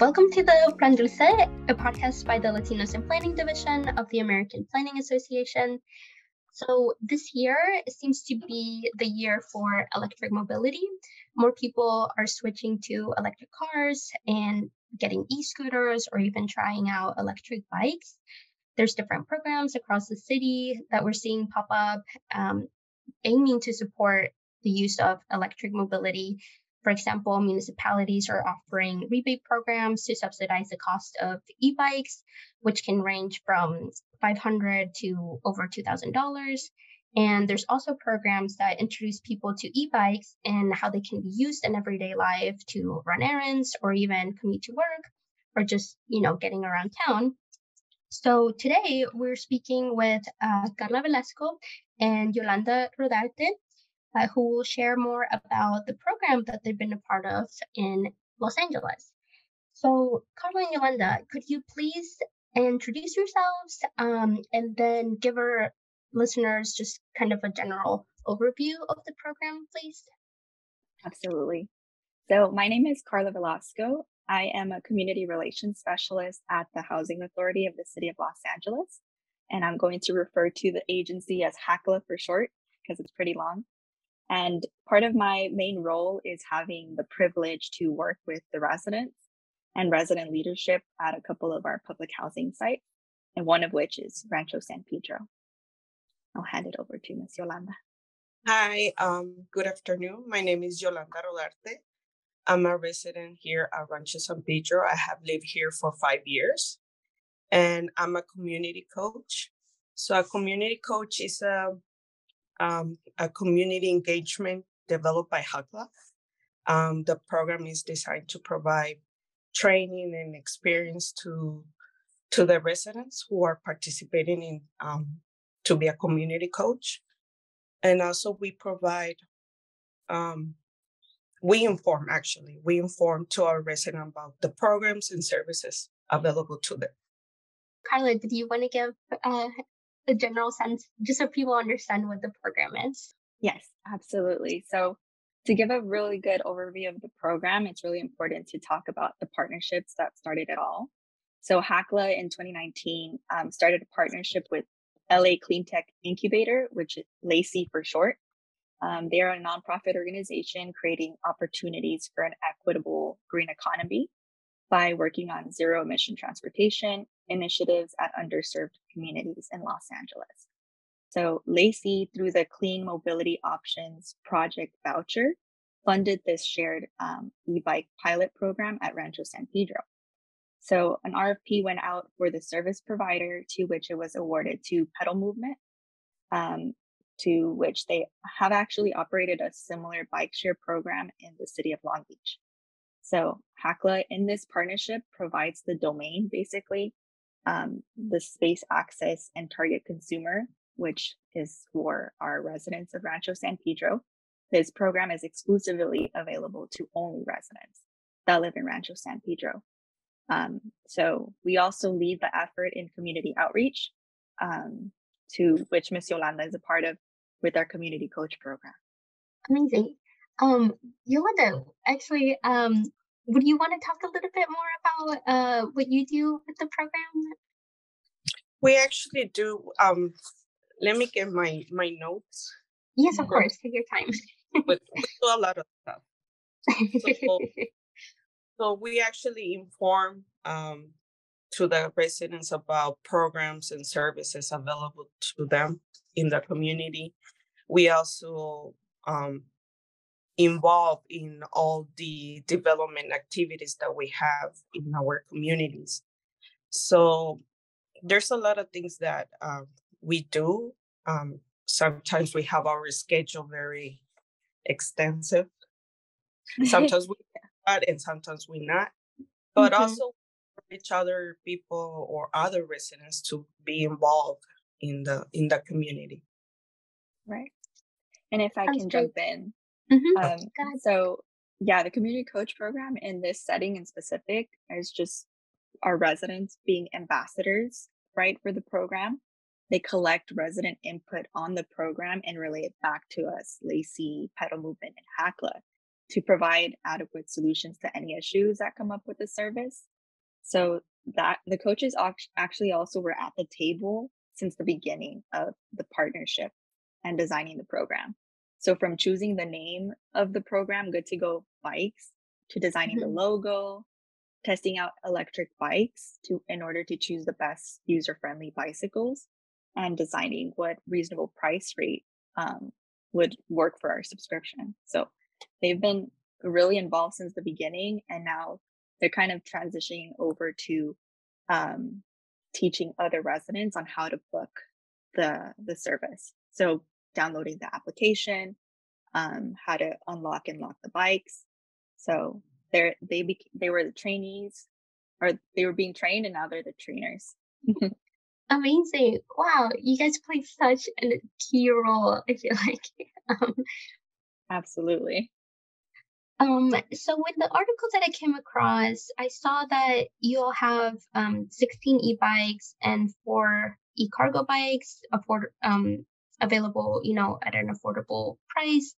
Welcome to the Plan Dulce, a podcast by the Latinos in Planning Division of the American Planning Association. So, this year seems to be the year for electric mobility. More people are switching to electric cars and getting e scooters or even trying out electric bikes. There's different programs across the city that we're seeing pop up um, aiming to support the use of electric mobility for example, municipalities are offering rebate programs to subsidize the cost of e-bikes, which can range from 500 to over $2,000. And there's also programs that introduce people to e-bikes and how they can be used in everyday life to run errands or even commute to work or just, you know, getting around town. So today we're speaking with uh, Carla Velasco and Yolanda Rodarte uh, who will share more about the program that they've been a part of in Los Angeles. So, Carla and Yolanda, could you please introduce yourselves um, and then give our listeners just kind of a general overview of the program, please? Absolutely. So, my name is Carla Velasco. I am a community relations specialist at the Housing Authority of the City of Los Angeles. And I'm going to refer to the agency as HACLA for short because it's pretty long. And part of my main role is having the privilege to work with the residents and resident leadership at a couple of our public housing sites, and one of which is Rancho San Pedro. I'll hand it over to Ms. Yolanda. Hi, um, good afternoon. My name is Yolanda Rodarte. I'm a resident here at Rancho San Pedro. I have lived here for five years, and I'm a community coach. So, a community coach is a um, a community engagement developed by HACLA. Um, the program is designed to provide training and experience to to the residents who are participating in um, to be a community coach, and also we provide um, we inform actually we inform to our residents about the programs and services available to them. Carla, did you want to give uh, the general sense, just so people understand what the program is? Yes, absolutely. So, to give a really good overview of the program, it's really important to talk about the partnerships that started it all. So, HACLA in 2019 um, started a partnership with LA Clean Tech Incubator, which is LACI for short. Um, they are a nonprofit organization creating opportunities for an equitable green economy by working on zero emission transportation initiatives at underserved communities in Los Angeles. So LACI, through the Clean Mobility Options Project voucher, funded this shared um, e-bike pilot program at Rancho San Pedro. So an RFP went out for the service provider to which it was awarded to Pedal Movement, um, to which they have actually operated a similar bike share program in the city of Long Beach. So HACLA in this partnership provides the domain, basically, um, the space access and target consumer, which is for our residents of Rancho San Pedro. This program is exclusively available to only residents that live in Rancho San Pedro. Um, so we also lead the effort in community outreach, um, to which Miss Yolanda is a part of with our community coach program. Amazing. Um, Yolanda, actually, um, would you want to talk a little bit more about uh, what you do with the program? We actually do. Um, let me get my my notes. Yes, of course. Take your time. we do a lot of stuff. So, so we actually inform um, to the residents about programs and services available to them in the community. We also um, involved in all the development activities that we have in our communities. So there's a lot of things that um, we do. Um, sometimes we have our schedule very extensive. Sometimes we not, and sometimes we not. But mm-hmm. also each other people or other residents to be involved in the in the community. Right. And if I Sounds can great. jump in, Mm-hmm. Um, so, yeah, the community coach program in this setting in specific is just our residents being ambassadors, right, for the program. They collect resident input on the program and relay it back to us, LACI, Pedal Movement, and HACLA to provide adequate solutions to any issues that come up with the service. So that the coaches actually also were at the table since the beginning of the partnership and designing the program. So from choosing the name of the program, Good to Go Bikes, to designing mm-hmm. the logo, testing out electric bikes to in order to choose the best user-friendly bicycles, and designing what reasonable price rate um, would work for our subscription. So they've been really involved since the beginning, and now they're kind of transitioning over to um, teaching other residents on how to book the the service. So downloading the application, um, how to unlock and lock the bikes. So they be, they were the trainees, or they were being trained, and now they're the trainers. Amazing! Wow, you guys play such a key role. I feel like. Um, Absolutely. Um, so with the article that I came across, I saw that you all have um, 16 e-bikes and four e-cargo bikes afford, um, available, you know, at an affordable price.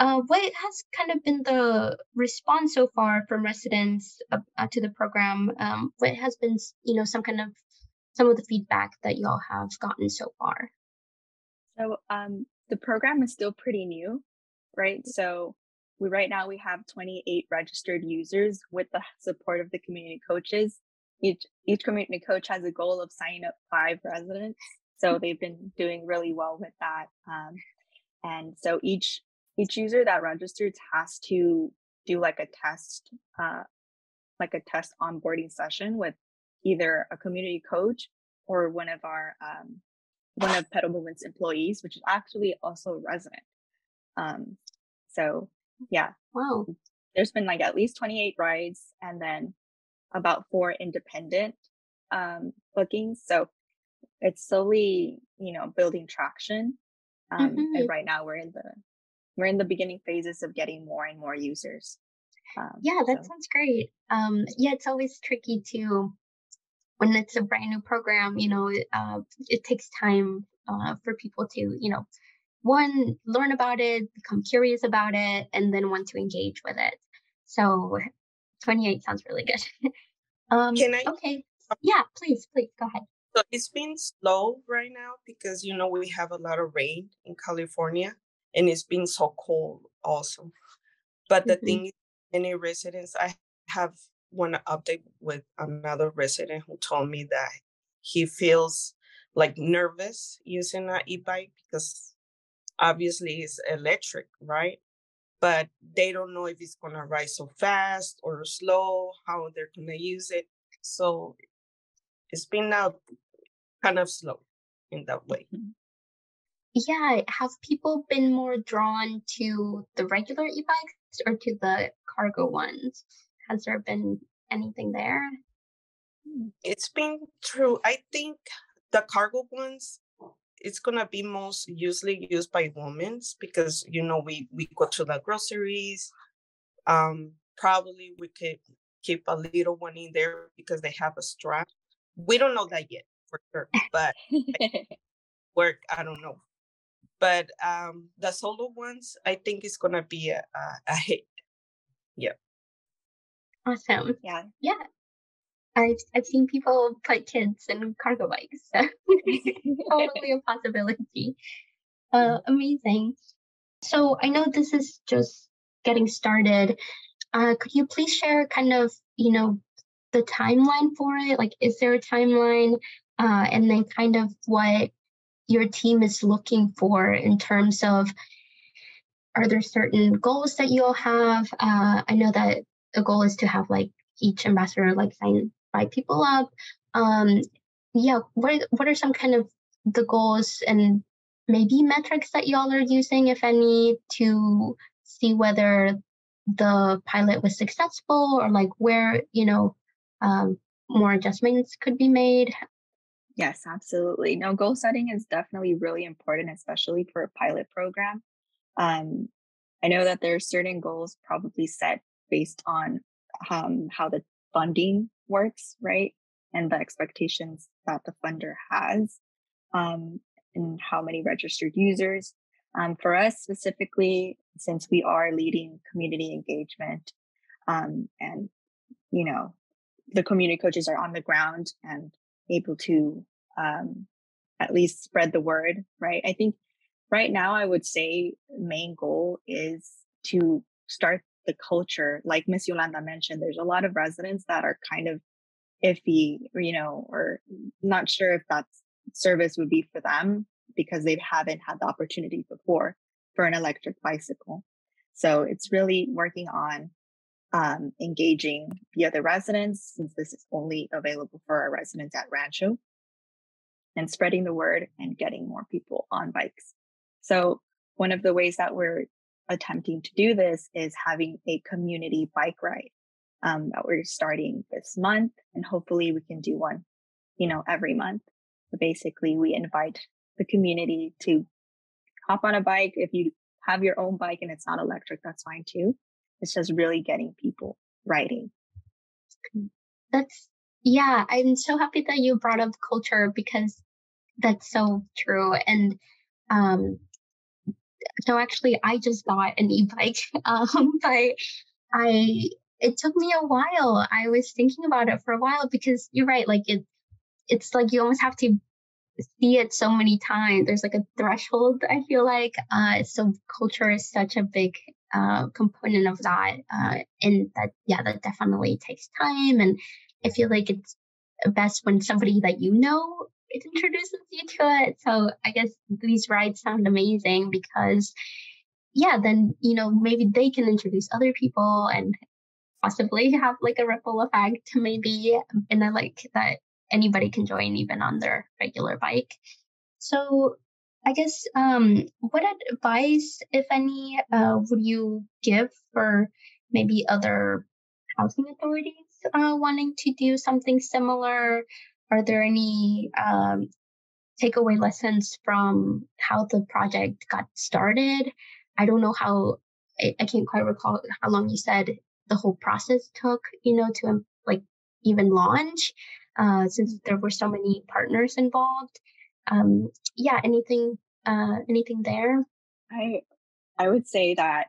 Uh, what has kind of been the response so far from residents uh, to the program? Um, what has been, you know, some kind of some of the feedback that y'all have gotten so far? So um, the program is still pretty new, right? So we right now we have 28 registered users with the support of the community coaches. Each each community coach has a goal of signing up five residents, so they've been doing really well with that. Um, and so each each user that registers has to do like a test, uh, like a test onboarding session with either a community coach or one of our um, one of Pedal Movement's employees, which is actually also a resident. Um, so yeah. Wow. There's been like at least 28 rides and then about four independent um, bookings. So it's slowly, you know, building traction. Um, mm-hmm. And right now we're in the we're in the beginning phases of getting more and more users. Um, yeah, that so. sounds great. Um, yeah, it's always tricky to when it's a brand new program. You know, uh, it takes time uh, for people to, you know, one, learn about it, become curious about it, and then want to engage with it. So 28 sounds really good. um, Can I? Okay. Yeah, please, please go ahead. So it's been slow right now because, you know, we have a lot of rain in California and it's been so cold also. But the mm-hmm. thing is, many residents, I have one update with another resident who told me that he feels like nervous using an e-bike because obviously it's electric, right? But they don't know if it's gonna ride so fast or slow, how they're gonna use it. So it's been now kind of slow in that way. Mm-hmm. Yeah, have people been more drawn to the regular e-bikes or to the cargo ones? Has there been anything there? It's been true. I think the cargo ones it's gonna be most usually used by women because you know we we go to the groceries. Um, probably we could keep a little one in there because they have a strap. We don't know that yet for sure, but work I don't know. But um, the solo ones, I think it's gonna be a, a, a hit. Yeah. Awesome. Yeah. Yeah. I've I've seen people put kids in cargo bikes, so totally a possibility. Uh, amazing. So I know this is just getting started. Uh, could you please share kind of you know the timeline for it? Like, is there a timeline? Uh, and then kind of what your team is looking for in terms of are there certain goals that you all have? Uh, I know that the goal is to have like each ambassador like sign five people up. Um, yeah, what what are some kind of the goals and maybe metrics that y'all are using, if any, to see whether the pilot was successful or like where you know um, more adjustments could be made? Yes, absolutely. No, goal setting is definitely really important, especially for a pilot program. Um, I know that there are certain goals probably set based on um, how the funding works, right? And the expectations that the funder has, um, and how many registered users. Um, for us specifically, since we are leading community engagement, um, and, you know, the community coaches are on the ground and able to um, at least spread the word, right? I think right now I would say main goal is to start the culture. Like Miss Yolanda mentioned, there's a lot of residents that are kind of iffy, you know, or not sure if that service would be for them because they haven't had the opportunity before for an electric bicycle. So it's really working on um, engaging the other residents since this is only available for our residents at Rancho and spreading the word and getting more people on bikes. So one of the ways that we're attempting to do this is having a community bike ride um, that we're starting this month, and hopefully we can do one, you know, every month. But basically, we invite the community to hop on a bike. If you have your own bike and it's not electric, that's fine too. It's just really getting people riding. That's yeah. I'm so happy that you brought up culture because that's so true. And um, so actually, I just bought an e-bike, um, but I it took me a while. I was thinking about it for a while because you're right. Like it, it's like you almost have to see it so many times. There's like a threshold. I feel like uh, so culture is such a big uh, component of that, uh, and that yeah, that definitely takes time. And I feel like it's best when somebody that you know it introduces you to it. So I guess these rides sound amazing because yeah, then you know maybe they can introduce other people and possibly have like a ripple effect maybe and I like that anybody can join even on their regular bike. So I guess um what advice, if any, uh, would you give for maybe other housing authorities uh, wanting to do something similar are there any um, takeaway lessons from how the project got started? I don't know how, I, can't quite recall how long you said the whole process took, you know, to like even launch, uh, since there were so many partners involved. Um, yeah, anything, uh, anything there? I, I would say that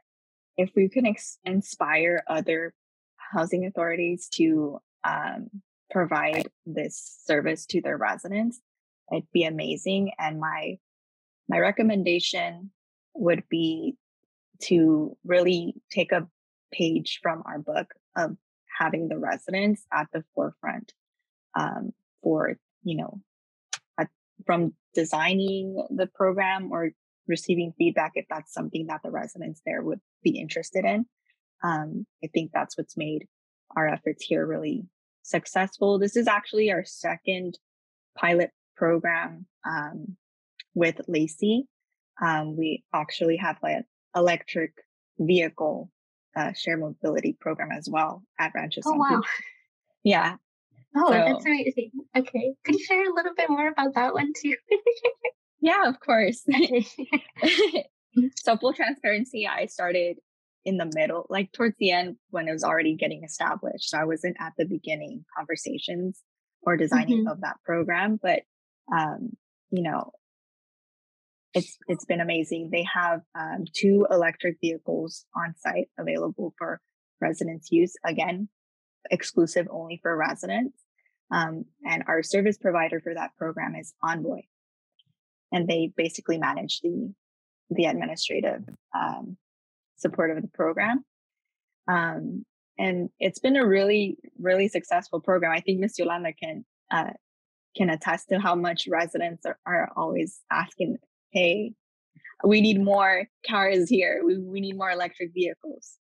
if we can ex- inspire other housing authorities to um, provide this service to their residents, it'd be amazing. And my my recommendation would be to really take a page from our book of having the residents at the forefront um, for you know from designing the program or receiving feedback if that's something that the residents there would be interested in um, i think that's what's made our efforts here really successful. This is actually our second pilot program um, with LACI. Um, we actually have an electric vehicle uh, share mobility program as well at Rancho Oh, wow. Yeah. Oh, so, that's amazing. Okay. Could you share a little bit more about that one too? yeah, of course. so full transparency, I started in the middle, like towards the end when it was already getting established. So I wasn't at the beginning conversations or designing mm-hmm. of that program, but um, you know, it's it's been amazing. They have um, two electric vehicles on site available for residents' use. Again, exclusive only for residents. Um, and our service provider for that program is Envoy, and they basically manage the the administrative um, supportive of the program. Um, and it's been a really, really successful program. I think Miss Yolanda can uh, can attest to how much residents are, are always asking, "Hey, we need more cars here. We we need more electric vehicles."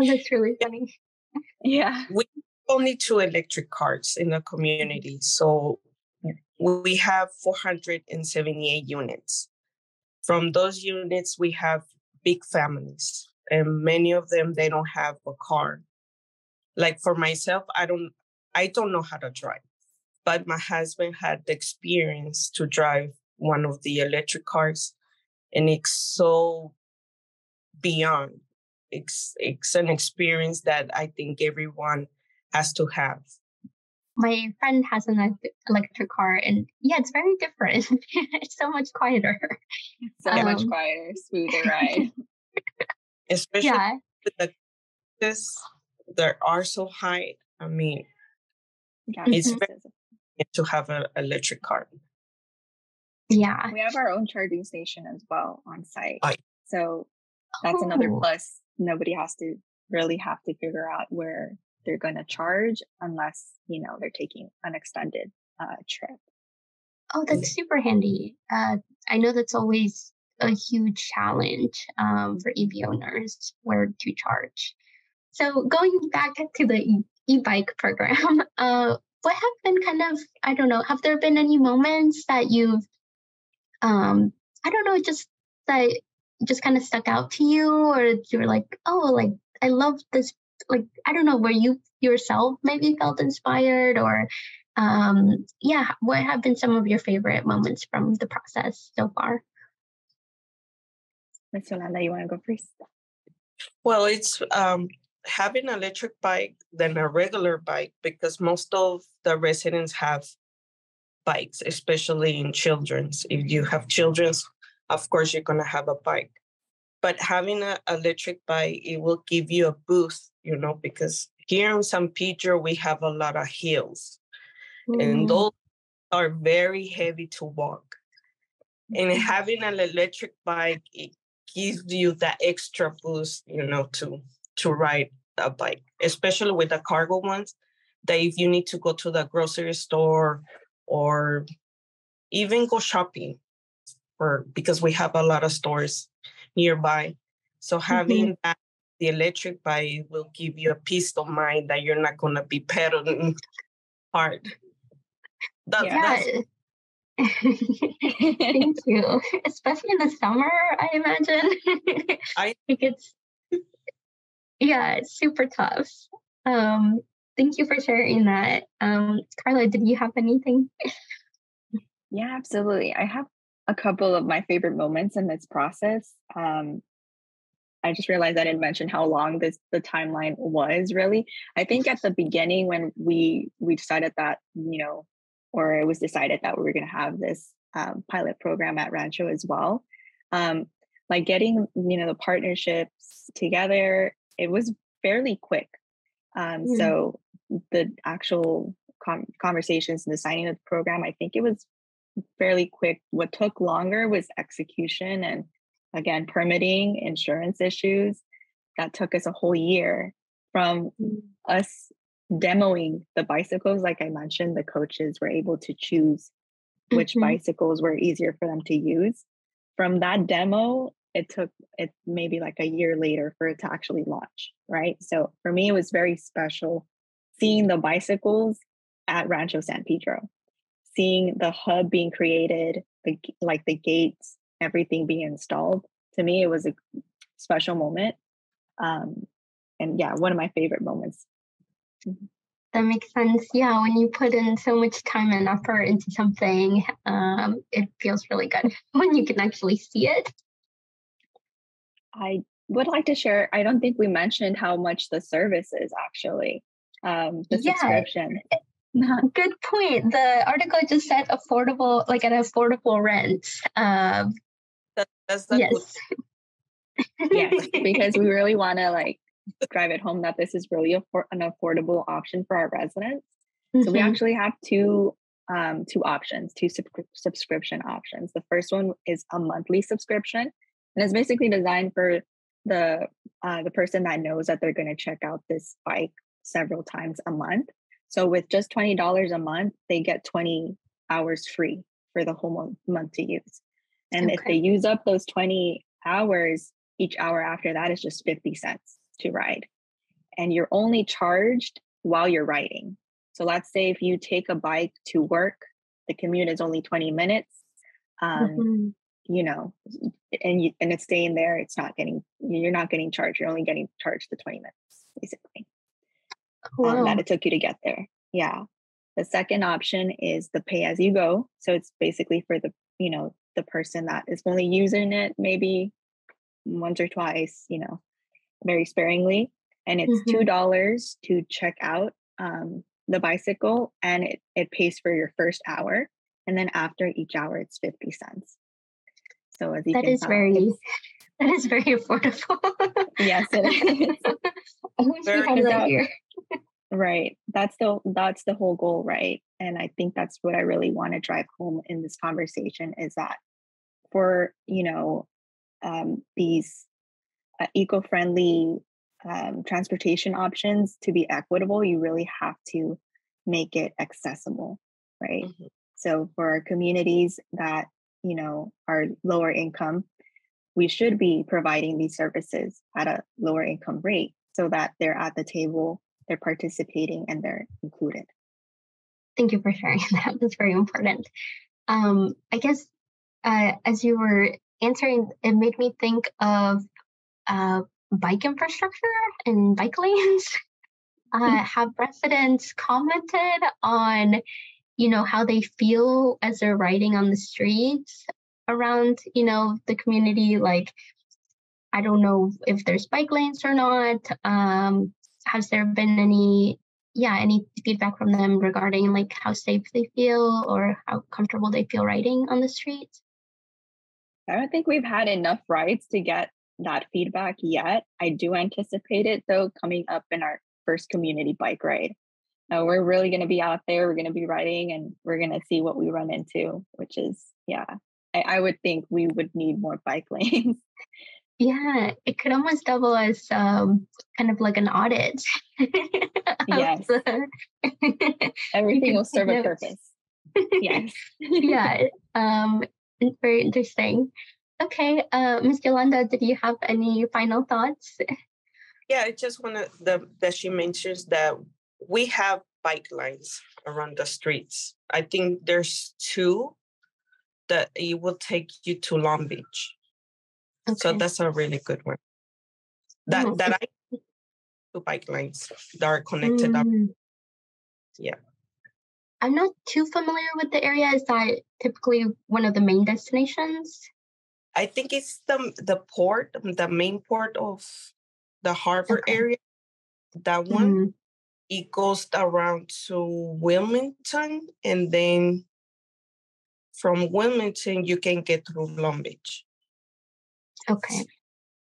Oh, that's really funny. Yeah, we only two electric cars in the mm-hmm. community, so we have 478 units. From those units, we have big families and many of them they don't have a car. Like for myself i don't i don't know how to drive but my husband had the experience to drive one of the electric cars and it's so beyond it's it's an experience that i think everyone has to have my friend has an electric car and yeah it's very different it's so much quieter so um, much quieter smoother ride especially yeah. the this that are so high I mean, yeah, it's very to have an electric car. Yeah. We have our own charging station as well on site. So that's oh. another plus. Nobody has to really have to figure out where they're going to charge unless, you know, they're taking an extended uh, trip. Oh, that's super handy. Uh, I know that's always a huge challenge um, for EV owners where to charge. So going back to the e-bike program, uh, what have been kind of I don't know, have there been any moments that you've um I don't know, just that just kind of stuck out to you or you're like, oh like I love this like I don't know, where you yourself maybe felt inspired or um yeah, what have been some of your favorite moments from the process so far? Miss Yolanda, you want to go first? Well, it's um having an electric bike than a regular bike because most of the residents have bikes, especially in children's. If you have children's, of course you're gonna have a bike. But having an electric bike, it will give you a boost, you know, because here in San Pedro we have a lot of hills, mm-hmm. and those are very heavy to walk. And mm-hmm. having an electric bike, it gives you that extra boost, you know, to to ride a bike, especially with the cargo ones. That if you need to go to the grocery store or even go shopping, or because we have a lot of stores nearby. So having mm-hmm. that, the electric bike will give you a peace of mind that you're not going to be pedaling hard. That, yeah. Thank you. Especially in the summer, I imagine. I think it's yeah, it's super tough. Um, thank you for sharing that. Um, Carla, did you have anything? yeah, absolutely. I have a couple of my favorite moments in this process. Um, I just realized I didn't mention how long this the timeline was really. I think at the beginning when we we decided that, you know, or it was decided that we were going to have this um, pilot program at Rancho as well. Um, like getting, you know, the partnerships together it was fairly quick. Um. So the actual com- conversations and the signing of the program, I think it was fairly quick. What took longer was execution and again permitting, insurance issues. That took us a whole year from mm-hmm. us demoing the bicycles. Like I mentioned, the coaches were able to choose which mm-hmm. bicycles were easier for them to use. From that demo it took it maybe like a year later for it to actually launch right so for me it was very special seeing the bicycles at rancho san pedro seeing the hub being created the like the gates everything being installed to me it was a special moment um and yeah one of my favorite moments mm-hmm. that makes sense yeah when you put in so much time and effort into something um it feels really good when you can actually see it I would like to share. I don't think we mentioned how much the service is actually, um, the yeah. subscription. Good point. The article just said affordable, like an affordable rent. Um, that, that's the yes. yes, because we really want to like drive it home that this is really a, an affordable option for our residents. Mm-hmm. So we mm-hmm. actually have two um, two options, two sub- subscription options. The first one is a monthly subscription, and it's basically designed for the uh, the person that knows that they're going to check out this bike several times a month. So with just twenty dollars a month, they get twenty hours free for the whole month, to use. And okay. if they use up those twenty hours, each hour after that is just fifty cents to ride, and you're only charged while you're riding. So let's say if you take a bike to work, the commute is only twenty minutes. Um, mm-hmm you know, and you and it's staying there. It's not getting you're not getting charged. You're only getting charged the 20 minutes, basically. Wow. Um, that it took you to get there. Yeah. The second option is the pay as you go. So it's basically for the, you know, the person that is only using it maybe once or twice, you know, very sparingly. And it's mm-hmm. two dollars to check out um, the bicycle and it, it pays for your first hour. And then after each hour it's 50 cents. So as you that is tell, very that is very affordable. yes, it is. I wish very, we had that here. Right. That's the that's the whole goal, right? And I think that's what I really want to drive home in this conversation is that for, you know, um, these uh, eco-friendly um, transportation options to be equitable, you really have to make it accessible, right? Mm-hmm. So for communities that, you know, are lower income, we should be providing these services at a lower income rate so that they're at the table they're participating and they're included. Thank you for sharing that. That's very important. Um, I guess uh, as you were answering, it made me think of uh, bike infrastructure and bike lanes. Uh, mm-hmm. have residents commented on, you know, how they feel as they're riding on the streets around, you know, the community? Like, I don't know if there's bike lanes or not. Um, has there been any yeah any feedback from them regarding like how safe they feel or how comfortable they feel riding on the street i don't think we've had enough rides to get that feedback yet. I do anticipate it though coming up in our first community bike ride. Uh, we're really going to be out there we're going to be riding and we're going to see what we run into which is yeah I, I would think we would need more bike lanes yeah, it could almost double as um, kind of like an audit. yes. Everything will serve a purpose. yes. yeah. Um, very interesting. Okay, uh, Ms. Yolanda, did you have any final thoughts? Yeah, I just want to that she mentions that we have bike lines around the streets. I think there's two that it will take you to Long Beach. Okay. So that's a really good one. That oh, that I two bike lanes that are connected mm. up. Yeah. I'm not too familiar with the area. Is that typically one of the main destinations? I think it's the the port, the main port of the harbor okay. area. That one. Mm. It goes around to Wilmington, and then from Wilmington you can get through Long Beach. Okay.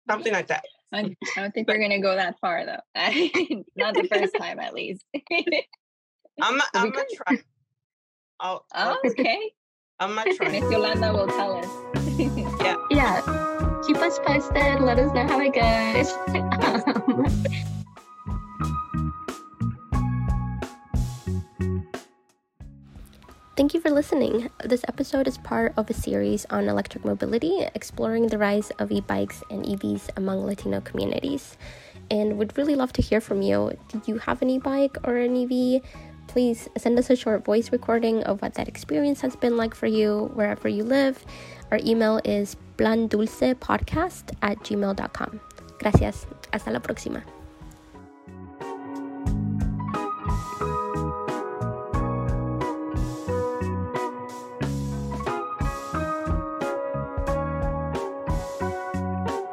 Something like that. I, I don't think we're gonna go that far though. Not the first time, at least. I'm I'm gonna try. I'll, oh, okay. I'm gonna try. Miss Yolanda will tell us. yeah. Yeah. Keep us posted. Let us know how it goes. Um, Thank you for listening. This episode is part of a series on electric mobility, exploring the rise of e bikes and EVs among Latino communities. And would really love to hear from you. Do you have an e bike or an EV? Please send us a short voice recording of what that experience has been like for you wherever you live. Our email is plandulcepodcast at gmail.com. Gracias. Hasta la próxima.